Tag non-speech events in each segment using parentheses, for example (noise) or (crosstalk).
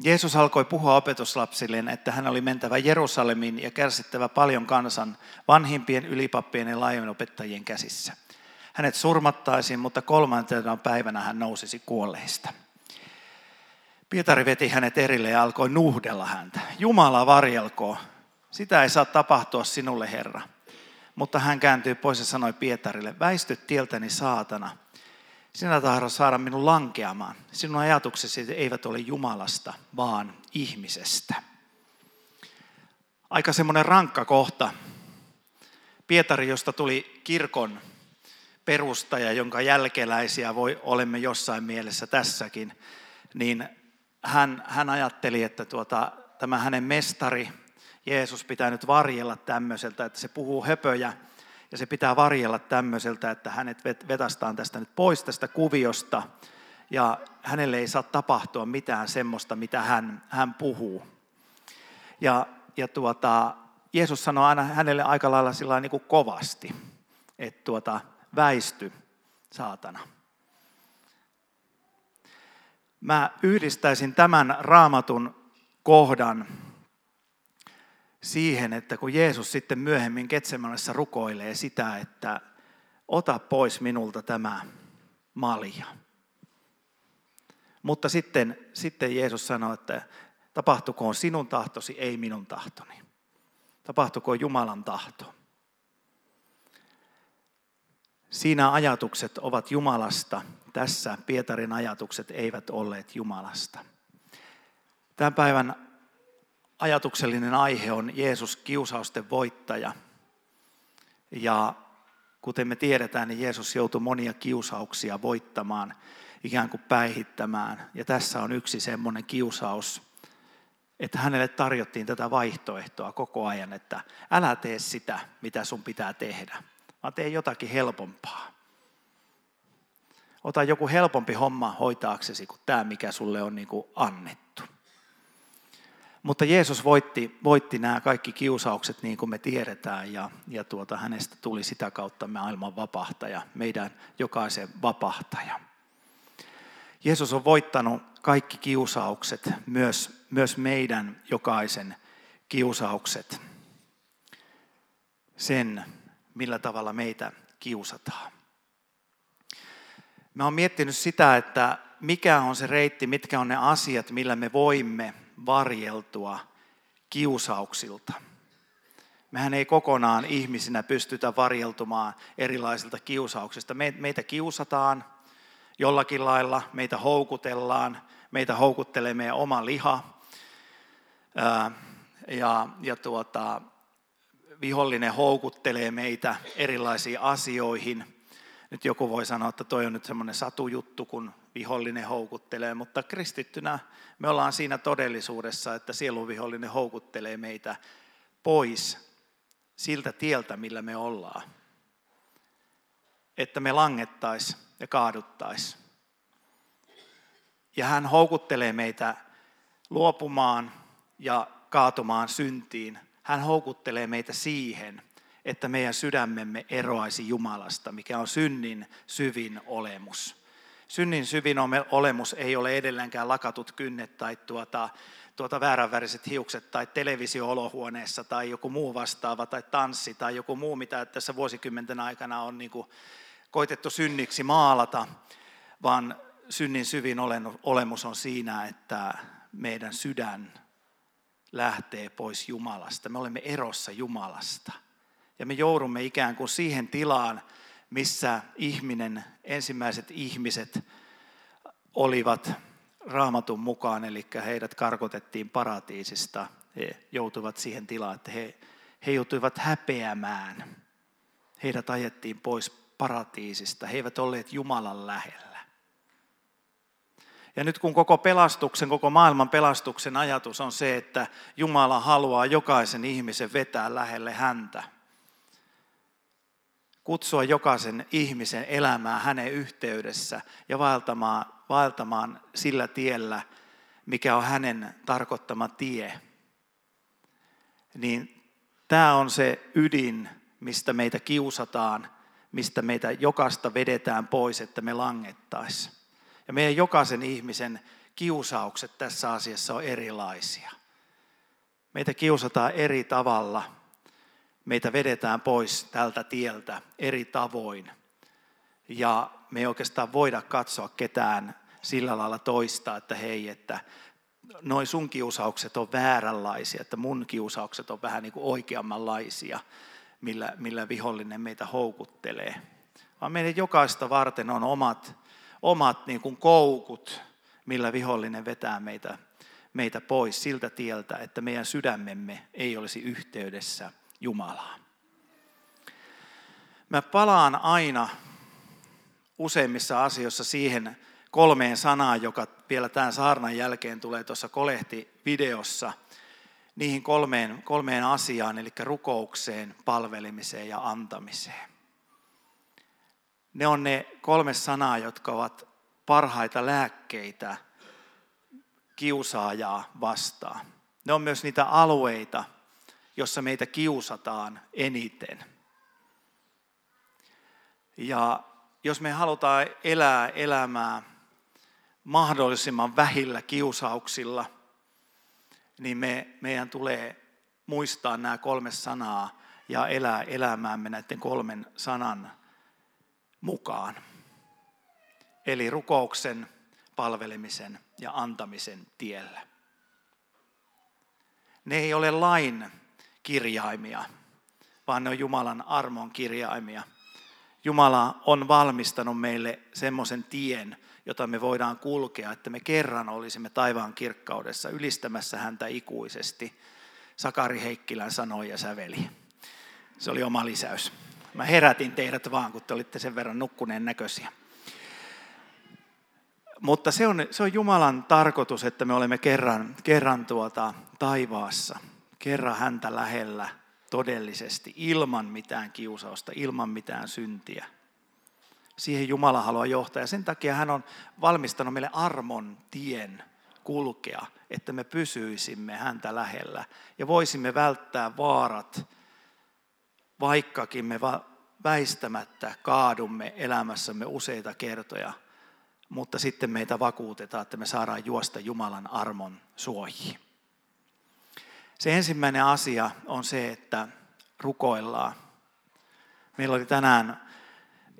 Jeesus alkoi puhua opetuslapsilleen, että hän oli mentävä Jerusalemiin ja kärsittävä paljon kansan vanhimpien ylipappien ja laajenopettajien käsissä. Hänet surmattaisiin, mutta kolmantena päivänä hän nousisi kuolleista. Pietari veti hänet erille ja alkoi nuhdella häntä. Jumala varjelkoo, sitä ei saa tapahtua sinulle, Herra. Mutta hän kääntyi pois ja sanoi Pietarille, väisty tieltäni saatana. Sinä tahdot saada minun lankeamaan. Sinun ajatuksesi eivät ole Jumalasta, vaan ihmisestä. Aika semmoinen rankka kohta. Pietari, josta tuli kirkon perustaja, jonka jälkeläisiä voi, olemme jossain mielessä tässäkin, niin hän, hän ajatteli, että tuota, tämä hänen mestari Jeesus pitää nyt varjella tämmöiseltä, että se puhuu höpöjä ja se pitää varjella tämmöiseltä, että hänet vetästään tästä nyt pois tästä kuviosta ja hänelle ei saa tapahtua mitään semmoista, mitä hän, hän puhuu. Ja, ja tuota, Jeesus sanoi aina hänelle aika lailla sillä niin kuin kovasti, että tuota, väisty, saatana. Mä yhdistäisin tämän raamatun kohdan siihen, että kun Jeesus sitten myöhemmin Ketsemanessa rukoilee sitä, että ota pois minulta tämä malja. Mutta sitten, sitten Jeesus sanoi, että tapahtukoon sinun tahtosi, ei minun tahtoni. Tapahtukoon Jumalan tahto. Siinä ajatukset ovat Jumalasta. Tässä Pietarin ajatukset eivät olleet Jumalasta. Tämän päivän ajatuksellinen aihe on Jeesus kiusausten voittaja. Ja kuten me tiedetään, niin Jeesus joutui monia kiusauksia voittamaan, ikään kuin päihittämään. Ja tässä on yksi semmoinen kiusaus, että hänelle tarjottiin tätä vaihtoehtoa koko ajan, että älä tee sitä, mitä sun pitää tehdä, vaan tee jotakin helpompaa. Ota joku helpompi homma hoitaaksesi kuin tämä, mikä sulle on niin kuin annettu. Mutta Jeesus voitti, voitti nämä kaikki kiusaukset niin kuin me tiedetään ja, ja tuota, hänestä tuli sitä kautta maailman vapahtaja, meidän jokaisen vapahtaja. Jeesus on voittanut kaikki kiusaukset, myös, myös meidän jokaisen kiusaukset. Sen, millä tavalla meitä kiusataan. Mä oon miettinyt sitä, että mikä on se reitti, mitkä on ne asiat, millä me voimme varjeltua kiusauksilta. Mehän ei kokonaan ihmisinä pystytä varjeltumaan erilaisilta kiusauksista. Meitä kiusataan jollakin lailla, meitä houkutellaan, meitä houkuttelee meidän oma liha. Ja, ja tuota, vihollinen houkuttelee meitä erilaisiin asioihin. Nyt joku voi sanoa, että toi on nyt semmoinen satujuttu, kun vihollinen houkuttelee, mutta kristittynä me ollaan siinä todellisuudessa, että sieluvihollinen houkuttelee meitä pois siltä tieltä, millä me ollaan. Että me langettais ja kaaduttais. Ja hän houkuttelee meitä luopumaan ja kaatumaan syntiin. Hän houkuttelee meitä siihen, että meidän sydämemme eroaisi Jumalasta, mikä on synnin syvin olemus synnin syvin olemus ei ole edelleenkään lakatut kynnet tai tuota, tuota vääränväriset hiukset tai televisio-olohuoneessa tai joku muu vastaava tai tanssi tai joku muu, mitä tässä vuosikymmenten aikana on niin kuin koitettu synniksi maalata, vaan synnin syvin olemus on siinä, että meidän sydän lähtee pois Jumalasta. Me olemme erossa Jumalasta. Ja me joudumme ikään kuin siihen tilaan, missä ihminen, ensimmäiset ihmiset olivat raamatun mukaan, eli heidät karkotettiin paratiisista. He joutuivat siihen tilaan, että he, he joutuivat häpeämään. Heidät ajettiin pois paratiisista. He eivät olleet Jumalan lähellä. Ja nyt kun koko pelastuksen, koko maailman pelastuksen ajatus on se, että Jumala haluaa jokaisen ihmisen vetää lähelle häntä – kutsua jokaisen ihmisen elämää hänen yhteydessä ja vaeltamaan, vaeltamaan sillä tiellä, mikä on hänen tarkoittama tie. Niin tämä on se ydin, mistä meitä kiusataan, mistä meitä jokaista vedetään pois, että me langettaisiin. Ja meidän jokaisen ihmisen kiusaukset tässä asiassa on erilaisia. Meitä kiusataan eri tavalla. Meitä vedetään pois tältä tieltä eri tavoin. Ja me ei oikeastaan voida katsoa ketään sillä lailla toista, että hei, että noin sun kiusaukset on vääränlaisia, että mun kiusaukset on vähän niin kuin oikeammanlaisia, millä, millä vihollinen meitä houkuttelee. Vaan meidän jokaista varten on omat, omat niin kuin koukut, millä vihollinen vetää meitä, meitä pois siltä tieltä, että meidän sydämemme ei olisi yhteydessä Jumalaa. Mä palaan aina useimmissa asioissa siihen kolmeen sanaan, joka vielä tämän saarnan jälkeen tulee tuossa kolehti-videossa, niihin kolmeen, kolmeen asiaan, eli rukoukseen, palvelemiseen ja antamiseen. Ne on ne kolme sanaa, jotka ovat parhaita lääkkeitä kiusaajaa vastaan. Ne on myös niitä alueita, jossa meitä kiusataan eniten. Ja jos me halutaan elää elämää mahdollisimman vähillä kiusauksilla, niin me, meidän tulee muistaa nämä kolme sanaa ja elää elämäämme näiden kolmen sanan mukaan. Eli rukouksen, palvelemisen ja antamisen tiellä. Ne ei ole lain kirjaimia, vaan ne on Jumalan armon kirjaimia. Jumala on valmistanut meille semmoisen tien, jota me voidaan kulkea, että me kerran olisimme taivaan kirkkaudessa ylistämässä häntä ikuisesti. Sakari Heikkilän sanoi ja säveli. Se oli oma lisäys. Mä herätin teidät vaan, kun te olitte sen verran nukkuneen näköisiä. Mutta se on, se on Jumalan tarkoitus, että me olemme kerran, kerran tuota taivaassa, kerran häntä lähellä todellisesti, ilman mitään kiusausta, ilman mitään syntiä. Siihen Jumala haluaa johtaa ja sen takia hän on valmistanut meille armon tien kulkea, että me pysyisimme häntä lähellä ja voisimme välttää vaarat, vaikkakin me väistämättä kaadumme elämässämme useita kertoja, mutta sitten meitä vakuutetaan, että me saadaan juosta Jumalan armon suojiin. Se ensimmäinen asia on se, että rukoillaan. Meillä oli tänään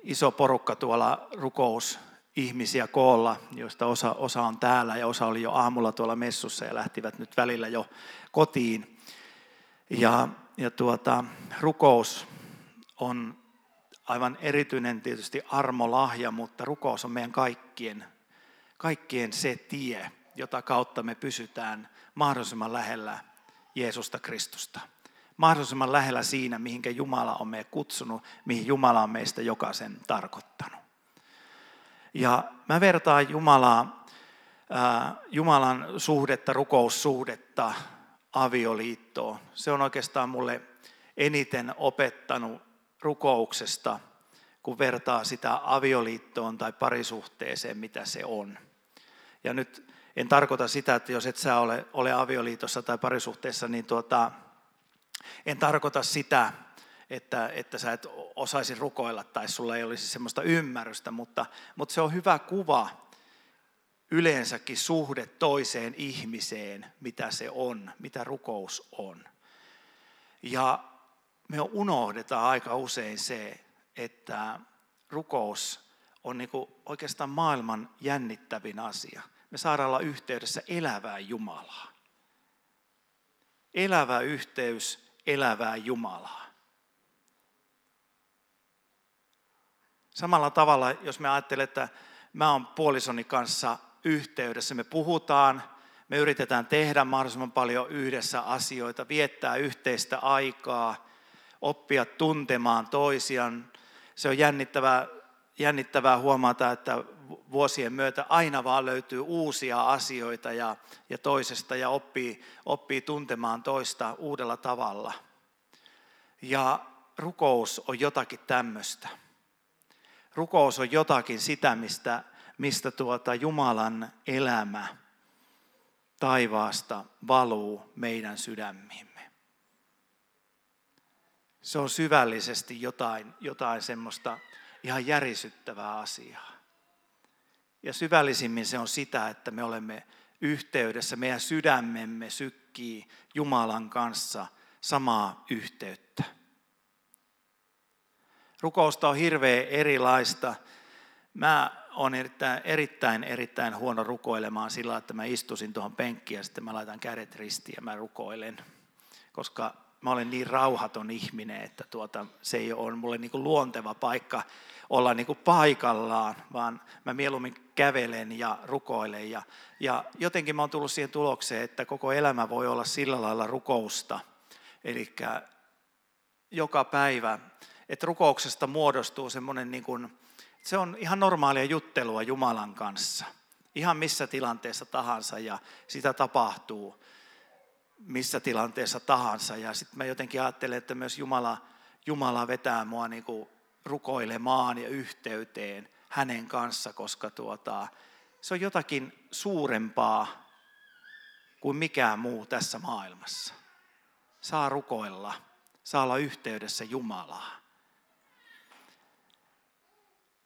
iso porukka tuolla rukous ihmisiä koolla, joista osa, osa on täällä ja osa oli jo aamulla tuolla messussa ja lähtivät nyt välillä jo kotiin. Ja, ja tuota, rukous on aivan erityinen tietysti armolahja, mutta rukous on meidän kaikkien, kaikkien se tie, jota kautta me pysytään mahdollisimman lähellä Jeesusta Kristusta mahdollisimman lähellä siinä, mihinkä Jumala on meidät kutsunut, mihin Jumala on meistä jokaisen tarkoittanut. Ja mä vertaan Jumalaa, Jumalan suhdetta, rukoussuhdetta avioliittoon. Se on oikeastaan mulle eniten opettanut rukouksesta, kun vertaa sitä avioliittoon tai parisuhteeseen, mitä se on. Ja nyt en tarkoita sitä, että jos et sä ole, ole avioliitossa tai parisuhteessa, niin tuota, en tarkoita sitä, että, että sä et osaisi rukoilla tai sulla ei olisi semmoista ymmärrystä, mutta, mutta se on hyvä kuva yleensäkin suhde toiseen ihmiseen, mitä se on, mitä rukous on. Ja me unohdetaan aika usein se, että rukous on niin oikeastaan maailman jännittävin asia. Me saadaan olla yhteydessä elävää Jumalaa. Elävä yhteys elävää Jumalaa. Samalla tavalla, jos me ajattelemme, että mä oon puolisoni kanssa yhteydessä, me puhutaan, me yritetään tehdä mahdollisimman paljon yhdessä asioita, viettää yhteistä aikaa, oppia tuntemaan toisiaan. Se on jännittävää, jännittävää huomata, että vuosien myötä aina vaan löytyy uusia asioita ja, ja toisesta ja oppii, oppii tuntemaan toista uudella tavalla. Ja rukous on jotakin tämmöistä. Rukous on jotakin sitä, mistä, mistä tuota Jumalan elämä taivaasta valuu meidän sydämiimme. Se on syvällisesti jotain, jotain semmoista ihan järisyttävää asiaa. Ja syvällisimmin se on sitä, että me olemme yhteydessä, meidän sydämemme sykkii Jumalan kanssa samaa yhteyttä. Rukousta on hirveän erilaista. Mä olen erittäin, erittäin, erittäin huono rukoilemaan sillä, että mä istusin tuohon penkkiin ja sitten mä laitan kädet ristiin ja mä rukoilen. Koska mä olen niin rauhaton ihminen, että tuota, se ei ole mulle niin kuin luonteva paikka olla niin kuin paikallaan, vaan mä mieluummin kävelen ja rukoilen. Ja, ja jotenkin mä oon tullut siihen tulokseen, että koko elämä voi olla sillä lailla rukousta. Eli joka päivä, että rukouksesta muodostuu semmoinen, niin kuin, se on ihan normaalia juttelua Jumalan kanssa. Ihan missä tilanteessa tahansa ja sitä tapahtuu missä tilanteessa tahansa. Ja sitten mä jotenkin ajattelen, että myös Jumala, Jumala vetää mua niin kuin rukoilemaan ja yhteyteen hänen kanssa, koska tuota, se on jotakin suurempaa kuin mikään muu tässä maailmassa. Saa rukoilla, saa olla yhteydessä Jumalaa.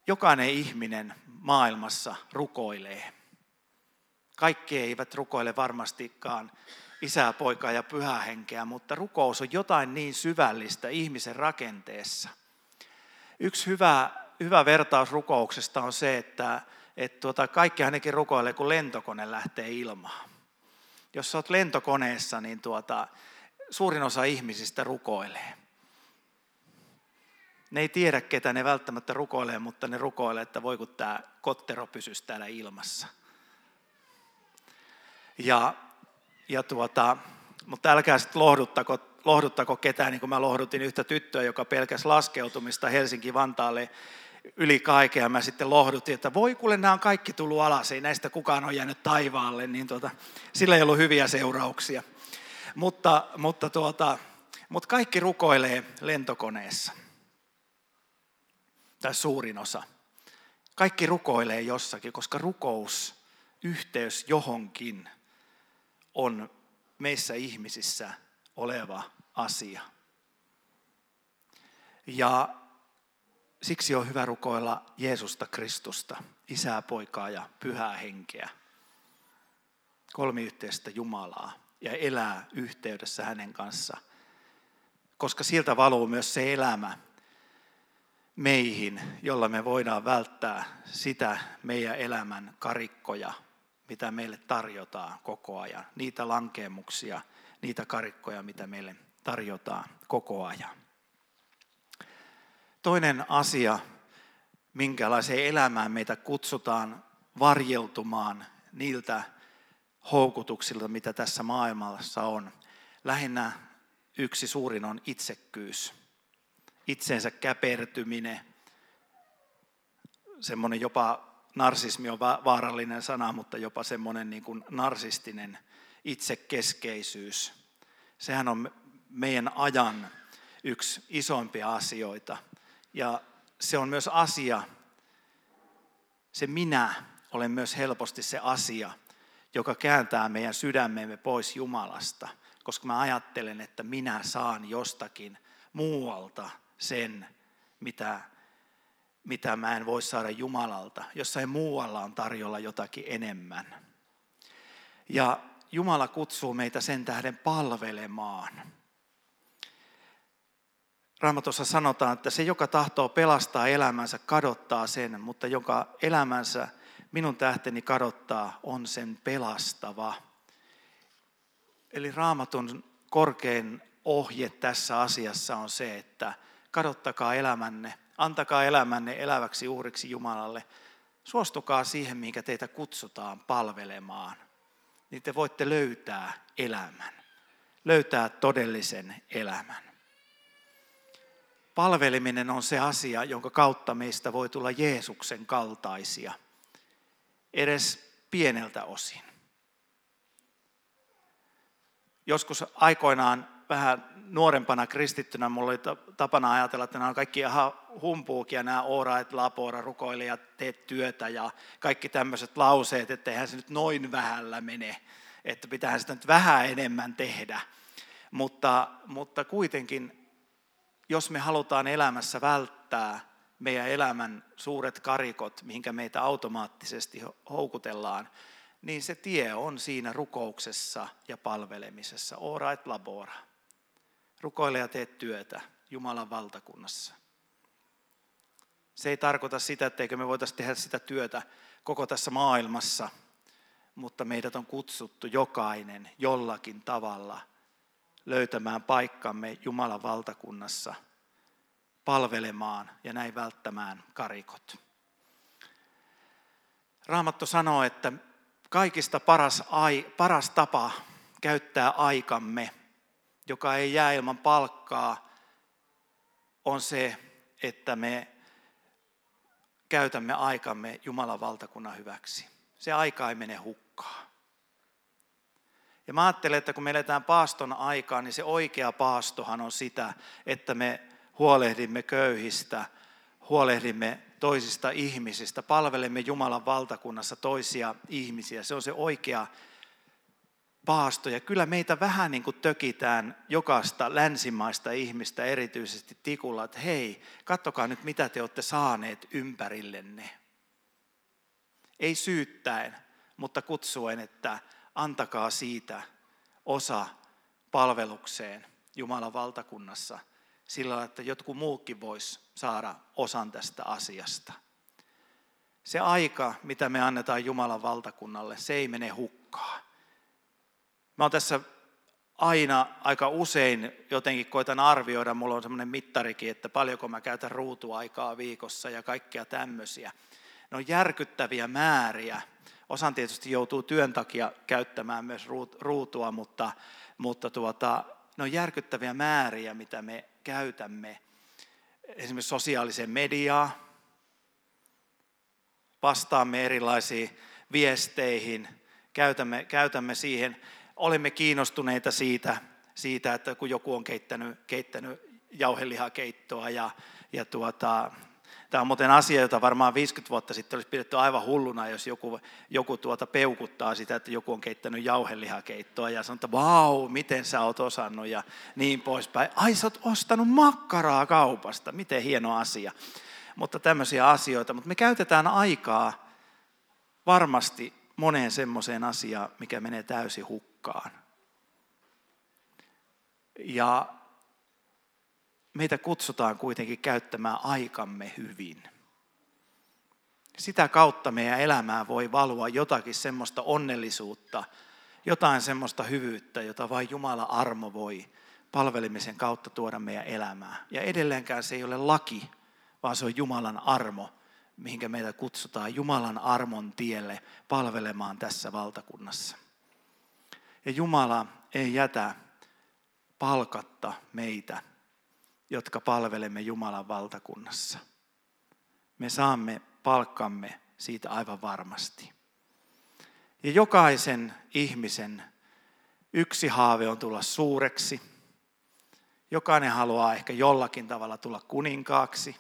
Jokainen ihminen maailmassa rukoilee. Kaikki eivät rukoile varmastikaan isää, poikaa ja pyhää henkeä, mutta rukous on jotain niin syvällistä ihmisen rakenteessa. Yksi hyvä, hyvä vertaus rukouksesta on se, että, että tuota, kaikki ainakin rukoilee, kun lentokone lähtee ilmaan. Jos olet lentokoneessa, niin tuota, suurin osa ihmisistä rukoilee. Ne ei tiedä, ketä ne välttämättä rukoilee, mutta ne rukoilee, että voi kun tämä kottero pysyisi täällä ilmassa. Ja ja tuota, mutta älkää sitten lohduttako, lohduttako ketään, niin kuin mä lohdutin yhtä tyttöä, joka pelkäs laskeutumista Helsinki-Vantaalle yli kaiken. Ja mä sitten lohdutin, että voi kuule, nämä on kaikki tullut alas, ei näistä kukaan ole jäänyt taivaalle, niin tuota, sillä ei ollut hyviä seurauksia. Mutta, mutta, tuota, mutta kaikki rukoilee lentokoneessa. Tai suurin osa. Kaikki rukoilee jossakin, koska rukous, yhteys johonkin – on meissä ihmisissä oleva asia. Ja siksi on hyvä rukoilla Jeesusta Kristusta, isää, poikaa ja pyhää henkeä, kolmiyhteistä Jumalaa ja elää yhteydessä hänen kanssa, koska siltä valuu myös se elämä meihin, jolla me voidaan välttää sitä meidän elämän karikkoja, mitä meille tarjotaan koko ajan. Niitä lankeemuksia, niitä karikkoja, mitä meille tarjotaan koko ajan. Toinen asia, minkälaiseen elämään meitä kutsutaan varjeltumaan niiltä houkutuksilta, mitä tässä maailmassa on. Lähinnä yksi suurin on itsekkyys, itsensä käpertyminen, semmoinen jopa narsismi on vaarallinen sana, mutta jopa semmoinen niin kuin narsistinen itsekeskeisyys. Sehän on meidän ajan yksi isoimpia asioita. Ja se on myös asia, se minä olen myös helposti se asia, joka kääntää meidän sydämemme pois Jumalasta, koska mä ajattelen, että minä saan jostakin muualta sen, mitä mitä mä en voi saada Jumalalta. Jossain muualla on tarjolla jotakin enemmän. Ja Jumala kutsuu meitä sen tähden palvelemaan. Raamatussa sanotaan, että se, joka tahtoo pelastaa elämänsä, kadottaa sen, mutta joka elämänsä minun tähteni kadottaa, on sen pelastava. Eli raamatun korkein ohje tässä asiassa on se, että kadottakaa elämänne Antakaa elämänne eläväksi uhriksi Jumalalle. Suostukaa siihen, minkä teitä kutsutaan palvelemaan. Niin te voitte löytää elämän. Löytää todellisen elämän. Palveliminen on se asia, jonka kautta meistä voi tulla Jeesuksen kaltaisia. Edes pieneltä osin. Joskus aikoinaan vähän nuorempana kristittynä mulla oli tapana ajatella, että nämä on kaikki ihan humpuukia, nämä ora et lapora, rukoilijat, teet työtä ja kaikki tämmöiset lauseet, että eihän se nyt noin vähällä mene, että pitää sitä nyt vähän enemmän tehdä. Mutta, mutta kuitenkin, jos me halutaan elämässä välttää meidän elämän suuret karikot, mihinkä meitä automaattisesti houkutellaan, niin se tie on siinä rukouksessa ja palvelemisessa. Ora et labora. Rukoile ja tee työtä Jumalan valtakunnassa. Se ei tarkoita sitä, etteikö me voitaisiin tehdä sitä työtä koko tässä maailmassa, mutta meidät on kutsuttu jokainen jollakin tavalla löytämään paikkamme Jumalan valtakunnassa, palvelemaan ja näin välttämään karikot. Raamattu sanoo, että kaikista paras, ai, paras tapa käyttää aikamme, joka ei jää ilman palkkaa, on se, että me käytämme aikamme Jumalan valtakunnan hyväksi. Se aika ei mene hukkaan. Ja mä ajattelen, että kun me eletään paaston aikaa, niin se oikea paastohan on sitä, että me huolehdimme köyhistä, huolehdimme toisista ihmisistä, palvelemme Jumalan valtakunnassa toisia ihmisiä. Se on se oikea paasto. Ja kyllä meitä vähän niin kuin tökitään jokaista länsimaista ihmistä erityisesti tikulla, että hei, kattokaa nyt mitä te olette saaneet ympärillenne. Ei syyttäen, mutta kutsuen, että antakaa siitä osa palvelukseen Jumalan valtakunnassa sillä että jotkut muukin vois saada osan tästä asiasta. Se aika, mitä me annetaan Jumalan valtakunnalle, se ei mene hukkaan. Mä oon tässä aina aika usein jotenkin koitan arvioida, mulla on semmoinen mittarikin, että paljonko mä käytän ruutuaikaa viikossa ja kaikkea tämmöisiä. Ne on järkyttäviä määriä. Osan tietysti joutuu työn takia käyttämään myös ruutua, mutta, mutta tuota, ne on järkyttäviä määriä, mitä me käytämme. Esimerkiksi sosiaaliseen mediaan, vastaamme erilaisiin viesteihin, käytämme, käytämme siihen, olemme kiinnostuneita siitä, siitä, että kun joku on keittänyt, keittänyt jauhelihakeittoa ja, ja tuota, Tämä on muuten asia, jota varmaan 50 vuotta sitten olisi pidetty aivan hulluna, jos joku, joku tuota peukuttaa sitä, että joku on keittänyt jauhelihakeittoa ja sanoo, että vau, miten sä oot osannut ja niin poispäin. Ai sä oot ostanut makkaraa kaupasta, miten hieno asia. Mutta tämmöisiä asioita, mutta me käytetään aikaa varmasti moneen semmoiseen asiaan, mikä menee täysin hukkaan. Ja meitä kutsutaan kuitenkin käyttämään aikamme hyvin. Sitä kautta meidän elämää voi valua jotakin semmoista onnellisuutta, jotain semmoista hyvyyttä, jota vain Jumala armo voi palvelimisen kautta tuoda meidän elämään. Ja edelleenkään se ei ole laki, vaan se on Jumalan armo, mihinkä meitä kutsutaan Jumalan armon tielle palvelemaan tässä valtakunnassa. Ja Jumala ei jätä palkatta meitä jotka palvelemme Jumalan valtakunnassa. Me saamme palkkamme siitä aivan varmasti. Ja jokaisen ihmisen yksi haave on tulla suureksi. Jokainen haluaa ehkä jollakin tavalla tulla kuninkaaksi.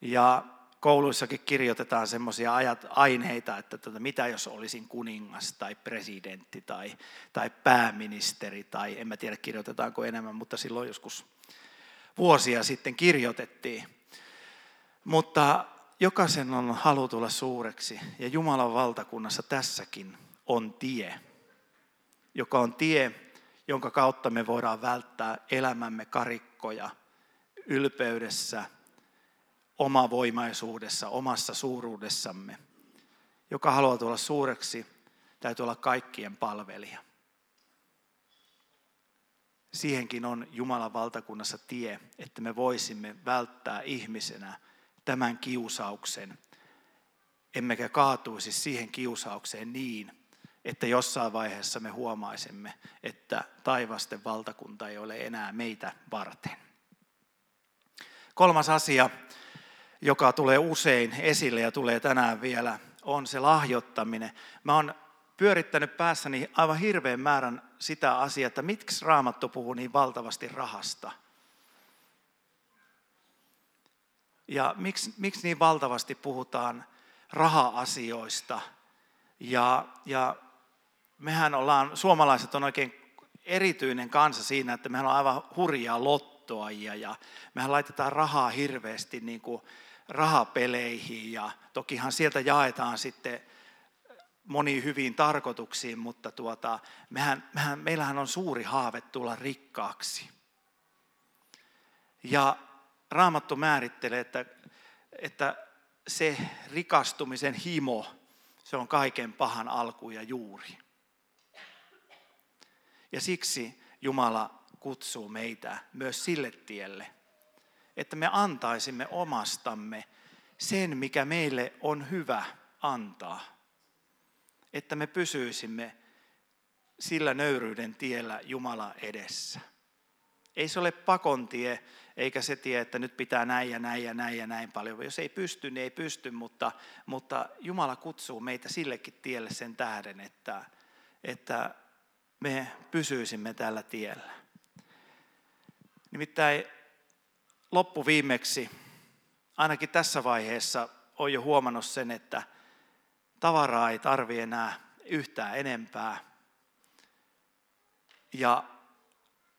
Ja kouluissakin kirjoitetaan semmoisia aineita, että tota, mitä jos olisin kuningas tai presidentti tai, tai pääministeri tai en mä tiedä kirjoitetaanko enemmän, mutta silloin joskus vuosia sitten kirjoitettiin. Mutta jokaisen on halu tulla suureksi ja Jumalan valtakunnassa tässäkin on tie, joka on tie, jonka kautta me voidaan välttää elämämme karikkoja ylpeydessä – omavoimaisuudessa, omassa suuruudessamme. Joka haluaa tulla suureksi, täytyy olla kaikkien palvelija. Siihenkin on Jumalan valtakunnassa tie, että me voisimme välttää ihmisenä tämän kiusauksen, emmekä kaatuisi siihen kiusaukseen niin, että jossain vaiheessa me huomaisimme, että taivasten valtakunta ei ole enää meitä varten. Kolmas asia, joka tulee usein esille ja tulee tänään vielä, on se lahjoittaminen. Mä oon pyörittänyt päässäni aivan hirveän määrän sitä asiaa, että miksi Raamattu puhuu niin valtavasti rahasta. Ja miksi, miksi niin valtavasti puhutaan raha-asioista. Ja, ja mehän ollaan, suomalaiset on oikein erityinen kansa siinä, että mehän on aivan hurjaa lottoa lottoajia ja mehän laitetaan rahaa hirveästi niin kuin rahapeleihin ja tokihan sieltä jaetaan sitten moniin hyviin tarkoituksiin, mutta tuota, mehän, mehän, meillähän on suuri haave tulla rikkaaksi. Ja Raamattu määrittelee, että, että se rikastumisen himo, se on kaiken pahan alku ja juuri. Ja siksi Jumala kutsuu meitä myös sille tielle, että me antaisimme omastamme sen, mikä meille on hyvä antaa. Että me pysyisimme sillä nöyryyden tiellä Jumala edessä. Ei se ole pakontie, eikä se tie, että nyt pitää näin ja näin ja näin ja näin paljon. Jos ei pysty, niin ei pysty, mutta, mutta Jumala kutsuu meitä sillekin tielle sen tähden, että, että me pysyisimme tällä tiellä. Nimittäin loppuviimeksi, ainakin tässä vaiheessa, on jo huomannut sen, että tavaraa ei tarvi enää yhtään enempää. Ja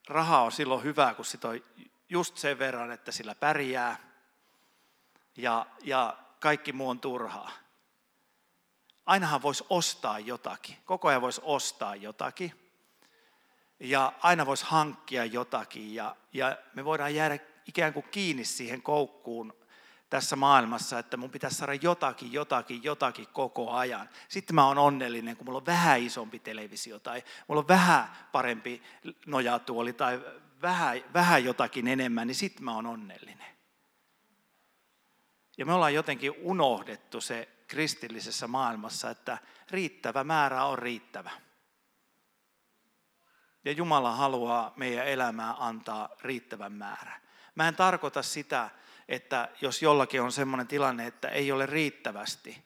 raha on silloin hyvä, kun sitä on just sen verran, että sillä pärjää. Ja, ja kaikki muu on turhaa. Ainahan voisi ostaa jotakin. Koko ajan voisi ostaa jotakin ja aina voisi hankkia jotakin ja, ja me voidaan jäädä ikään kuin kiinni siihen koukkuun tässä maailmassa, että mun pitäisi saada jotakin, jotakin, jotakin koko ajan. Sitten mä oon onnellinen, kun mulla on vähän isompi televisio tai mulla on vähän parempi nojatuoli tai vähän, vähän jotakin enemmän, niin sitten mä oon onnellinen. Ja me ollaan jotenkin unohdettu se kristillisessä maailmassa, että riittävä määrä on riittävä. Ja Jumala haluaa meidän elämää antaa riittävän määrän. Mä en tarkoita sitä, että jos jollakin on sellainen tilanne, että ei ole riittävästi.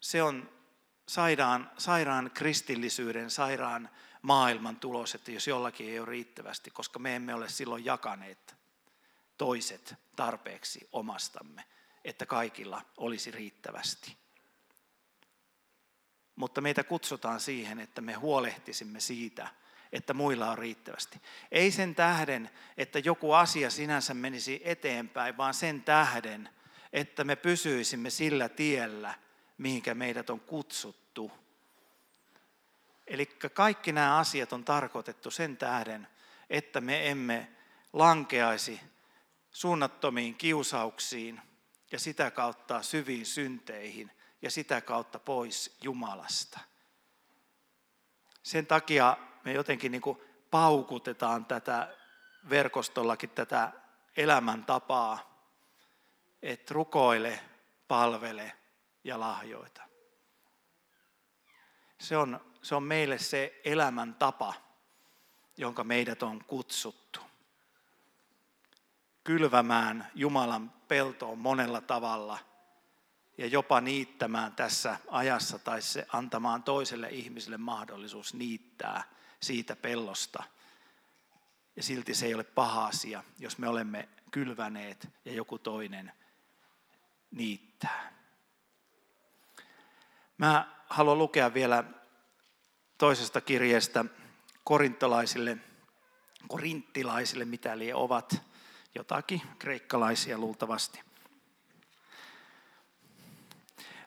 Se on sairaan, sairaan kristillisyyden, sairaan maailman tulos, että jos jollakin ei ole riittävästi, koska me emme ole silloin jakaneet toiset tarpeeksi omastamme, että kaikilla olisi riittävästi mutta meitä kutsutaan siihen, että me huolehtisimme siitä, että muilla on riittävästi. Ei sen tähden, että joku asia sinänsä menisi eteenpäin, vaan sen tähden, että me pysyisimme sillä tiellä, mihinkä meidät on kutsuttu. Eli kaikki nämä asiat on tarkoitettu sen tähden, että me emme lankeaisi suunnattomiin kiusauksiin ja sitä kautta syviin synteihin – ja sitä kautta pois Jumalasta. Sen takia me jotenkin niin kuin paukutetaan tätä verkostollakin tätä elämäntapaa, että rukoile, palvele ja lahjoita. Se on, se on meille se elämäntapa, jonka meidät on kutsuttu. Kylvämään Jumalan peltoon monella tavalla – ja jopa niittämään tässä ajassa tai se antamaan toiselle ihmiselle mahdollisuus niittää siitä pellosta. Ja silti se ei ole paha asia, jos me olemme kylväneet ja joku toinen niittää. Mä haluan lukea vielä toisesta kirjeestä korintolaisille, korinttilaisille, mitä lie ovat, jotakin kreikkalaisia luultavasti.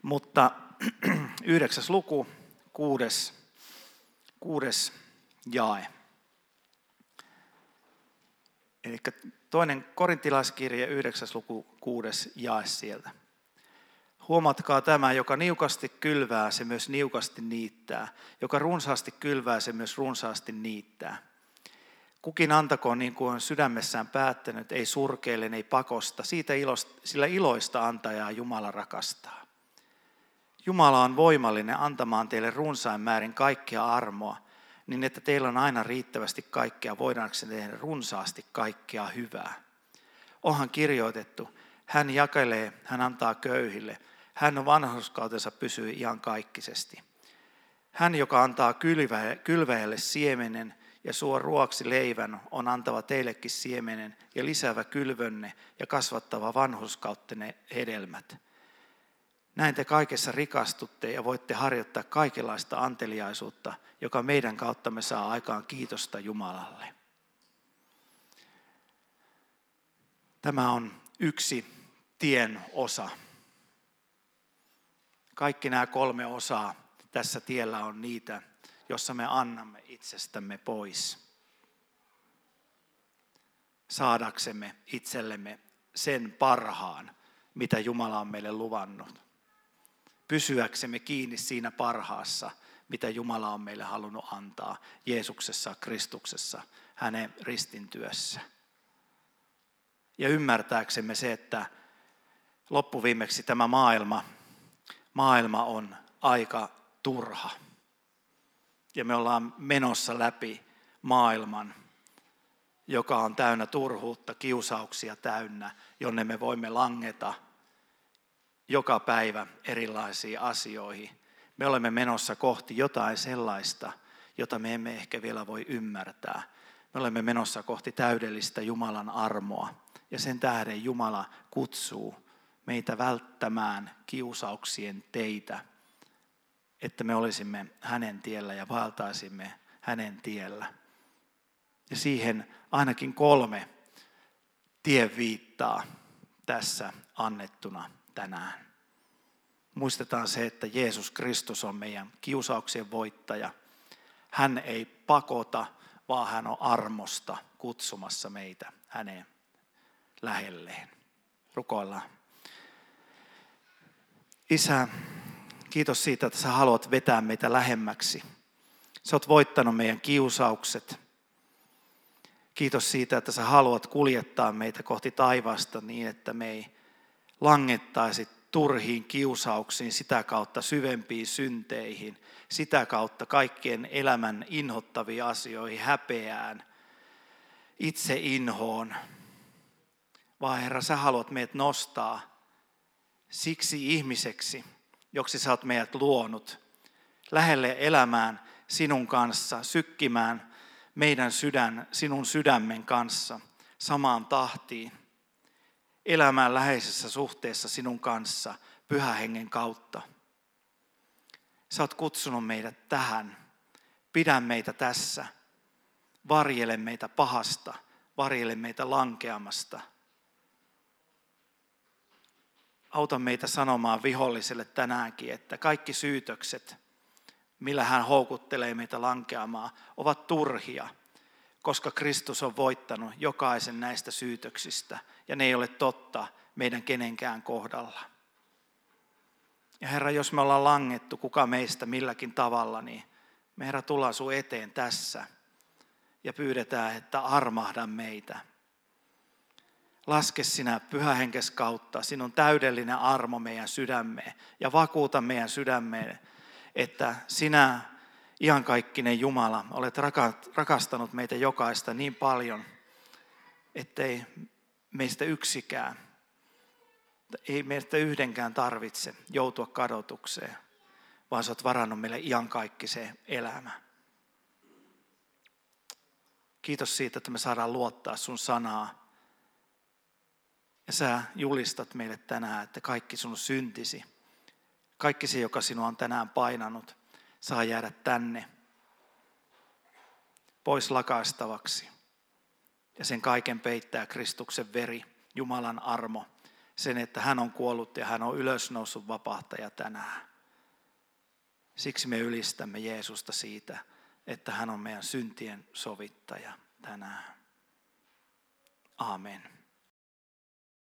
Mutta (clears throat) yhdeksäs luku, kuudes, kuudes jae. Eli toinen korintilaiskirje, yhdeksäs luku, kuudes jae sieltä. Huomatkaa tämä, joka niukasti kylvää, se myös niukasti niittää. Joka runsaasti kylvää, se myös runsaasti niittää. Kukin antakoon niin kuin on sydämessään päättänyt, ei surkeille, ei pakosta. Siitä ilosta, sillä iloista antajaa Jumala rakastaa. Jumala on voimallinen antamaan teille runsain määrin kaikkea armoa, niin että teillä on aina riittävästi kaikkea, voidaanko tehdä runsaasti kaikkea hyvää. Onhan kirjoitettu, hän jakelee, hän antaa köyhille, hän on vanhuskautensa pysyy ihan kaikkisesti. Hän, joka antaa kylväjälle siemenen ja suo ruoksi leivän, on antava teillekin siemenen ja lisäävä kylvönne ja kasvattava vanhuskauttenne hedelmät. Näin te kaikessa rikastutte ja voitte harjoittaa kaikenlaista anteliaisuutta, joka meidän kauttamme saa aikaan kiitosta Jumalalle. Tämä on yksi tien osa. Kaikki nämä kolme osaa tässä tiellä on niitä, jossa me annamme itsestämme pois. Saadaksemme itsellemme sen parhaan, mitä Jumala on meille luvannut. Pysyäksemme kiinni siinä parhaassa, mitä Jumala on meille halunnut antaa Jeesuksessa, Kristuksessa, hänen ristintyössä. Ja ymmärtääksemme se, että loppuviimeksi tämä maailma, maailma on aika turha. Ja me ollaan menossa läpi maailman, joka on täynnä turhuutta, kiusauksia täynnä, jonne me voimme langeta joka päivä erilaisiin asioihin. Me olemme menossa kohti jotain sellaista, jota me emme ehkä vielä voi ymmärtää. Me olemme menossa kohti täydellistä Jumalan armoa. Ja sen tähden Jumala kutsuu meitä välttämään kiusauksien teitä, että me olisimme hänen tiellä ja valtaisimme hänen tiellä. Ja siihen ainakin kolme viittaa tässä annettuna tänään. Muistetaan se, että Jeesus Kristus on meidän kiusauksien voittaja. Hän ei pakota, vaan hän on armosta kutsumassa meitä häneen lähelleen. Rukoillaan. Isä, kiitos siitä, että sä haluat vetää meitä lähemmäksi. Sä oot voittanut meidän kiusaukset. Kiitos siitä, että sä haluat kuljettaa meitä kohti taivasta niin, että me ei langettaisi turhiin kiusauksiin, sitä kautta syvempiin synteihin, sitä kautta kaikkien elämän inhottaviin asioihin, häpeään, itse inhoon. Vaan Herra, sä haluat meidät nostaa siksi ihmiseksi, joksi sä oot meidät luonut, lähelle elämään sinun kanssa, sykkimään meidän sydän, sinun sydämen kanssa samaan tahtiin, elämään läheisessä suhteessa sinun kanssa pyhähengen kautta. Sä oot kutsunut meidät tähän. Pidä meitä tässä. Varjele meitä pahasta. Varjele meitä lankeamasta. Auta meitä sanomaan viholliselle tänäänkin, että kaikki syytökset, millä hän houkuttelee meitä lankeamaan, ovat turhia, koska Kristus on voittanut jokaisen näistä syytöksistä ja ne ei ole totta meidän kenenkään kohdalla. Ja Herra, jos me ollaan langettu kuka meistä milläkin tavalla, niin me Herra tullaan sun eteen tässä ja pyydetään, että armahda meitä. Laske sinä pyhähenkes kautta sinun täydellinen armo meidän sydämeen ja vakuuta meidän sydämeen, että sinä iankaikkinen Jumala olet rakastanut meitä jokaista niin paljon, ettei meistä yksikään, ei meistä yhdenkään tarvitse joutua kadotukseen, vaan sä oot varannut meille iankaikkiseen elämä. Kiitos siitä, että me saadaan luottaa sun sanaa. Ja sä julistat meille tänään, että kaikki sun syntisi, kaikki se, joka sinua on tänään painanut, saa jäädä tänne pois lakaistavaksi. Ja sen kaiken peittää Kristuksen veri, Jumalan armo, sen, että hän on kuollut ja hän on ylösnoussut vapahtaja tänään. Siksi me ylistämme Jeesusta siitä, että hän on meidän syntien sovittaja tänään. Amen.